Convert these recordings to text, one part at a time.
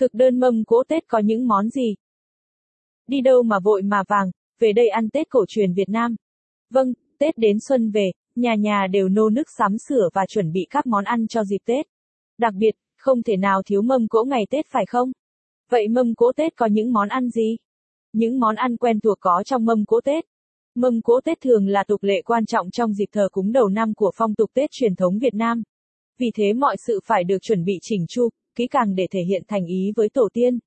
Thực đơn mâm cỗ Tết có những món gì? Đi đâu mà vội mà vàng, về đây ăn Tết cổ truyền Việt Nam. Vâng, Tết đến xuân về, nhà nhà đều nô nức sắm sửa và chuẩn bị các món ăn cho dịp Tết. Đặc biệt, không thể nào thiếu mâm cỗ ngày Tết phải không? Vậy mâm cỗ Tết có những món ăn gì? Những món ăn quen thuộc có trong mâm cỗ Tết. Mâm cỗ Tết thường là tục lệ quan trọng trong dịp thờ cúng đầu năm của phong tục Tết truyền thống Việt Nam. Vì thế mọi sự phải được chuẩn bị chỉnh chu, kỹ càng để thể hiện thành ý với tổ tiên.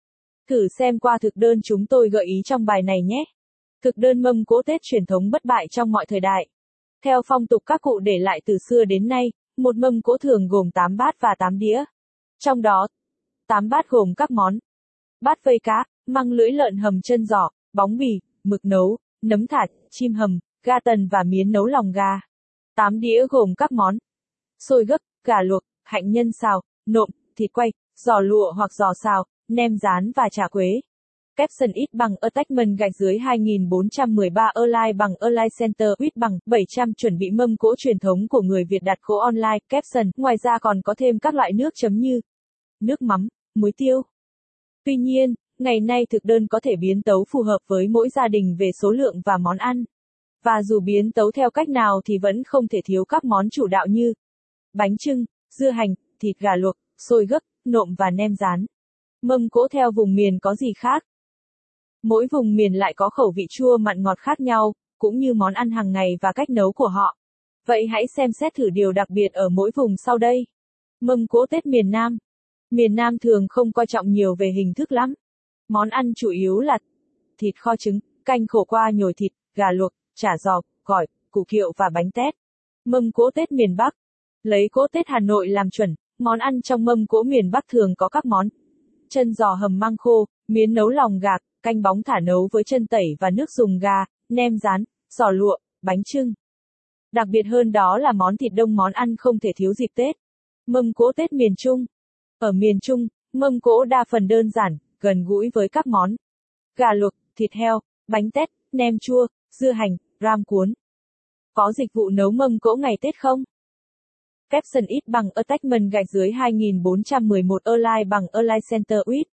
Thử xem qua thực đơn chúng tôi gợi ý trong bài này nhé. Thực đơn mâm cỗ Tết truyền thống bất bại trong mọi thời đại. Theo phong tục các cụ để lại từ xưa đến nay, một mâm cỗ thường gồm 8 bát và 8 đĩa. Trong đó, 8 bát gồm các món bát vây cá, măng lưỡi lợn hầm chân giò, bóng bì, mực nấu, nấm thả, chim hầm, ga tần và miến nấu lòng gà. 8 đĩa gồm các món xôi gấc, gà luộc, hạnh nhân xào, nộm, thịt quay, giò lụa hoặc giò xào, nem rán và chả quế. Capson ít bằng attachment gạch dưới 2413 online bằng online Center ít bằng 700 chuẩn bị mâm cỗ truyền thống của người Việt đặt cỗ online Capson. Ngoài ra còn có thêm các loại nước chấm như nước mắm, muối tiêu. Tuy nhiên, ngày nay thực đơn có thể biến tấu phù hợp với mỗi gia đình về số lượng và món ăn. Và dù biến tấu theo cách nào thì vẫn không thể thiếu các món chủ đạo như bánh trưng, dưa hành, thịt gà luộc, xôi gấc, nộm và nem rán. Mâm cỗ theo vùng miền có gì khác? Mỗi vùng miền lại có khẩu vị chua mặn ngọt khác nhau, cũng như món ăn hàng ngày và cách nấu của họ. Vậy hãy xem xét thử điều đặc biệt ở mỗi vùng sau đây. Mâm cỗ Tết miền Nam. Miền Nam thường không coi trọng nhiều về hình thức lắm. Món ăn chủ yếu là thịt kho trứng, canh khổ qua nhồi thịt, gà luộc, chả giò, gỏi, củ kiệu và bánh tét. Mâm cỗ Tết miền Bắc. Lấy cỗ Tết Hà Nội làm chuẩn, món ăn trong mâm cỗ miền Bắc thường có các món chân giò hầm măng khô, miến nấu lòng gạc, canh bóng thả nấu với chân tẩy và nước dùng gà, nem rán, giò lụa, bánh trưng. Đặc biệt hơn đó là món thịt đông món ăn không thể thiếu dịp Tết. Mâm cỗ Tết miền Trung. Ở miền Trung, mâm cỗ đa phần đơn giản, gần gũi với các món gà luộc, thịt heo, bánh tét, nem chua, dưa hành, ram cuốn. Có dịch vụ nấu mâm cỗ ngày Tết không? Capson ít bằng attachment gạch dưới 2411 Align bằng Align Center with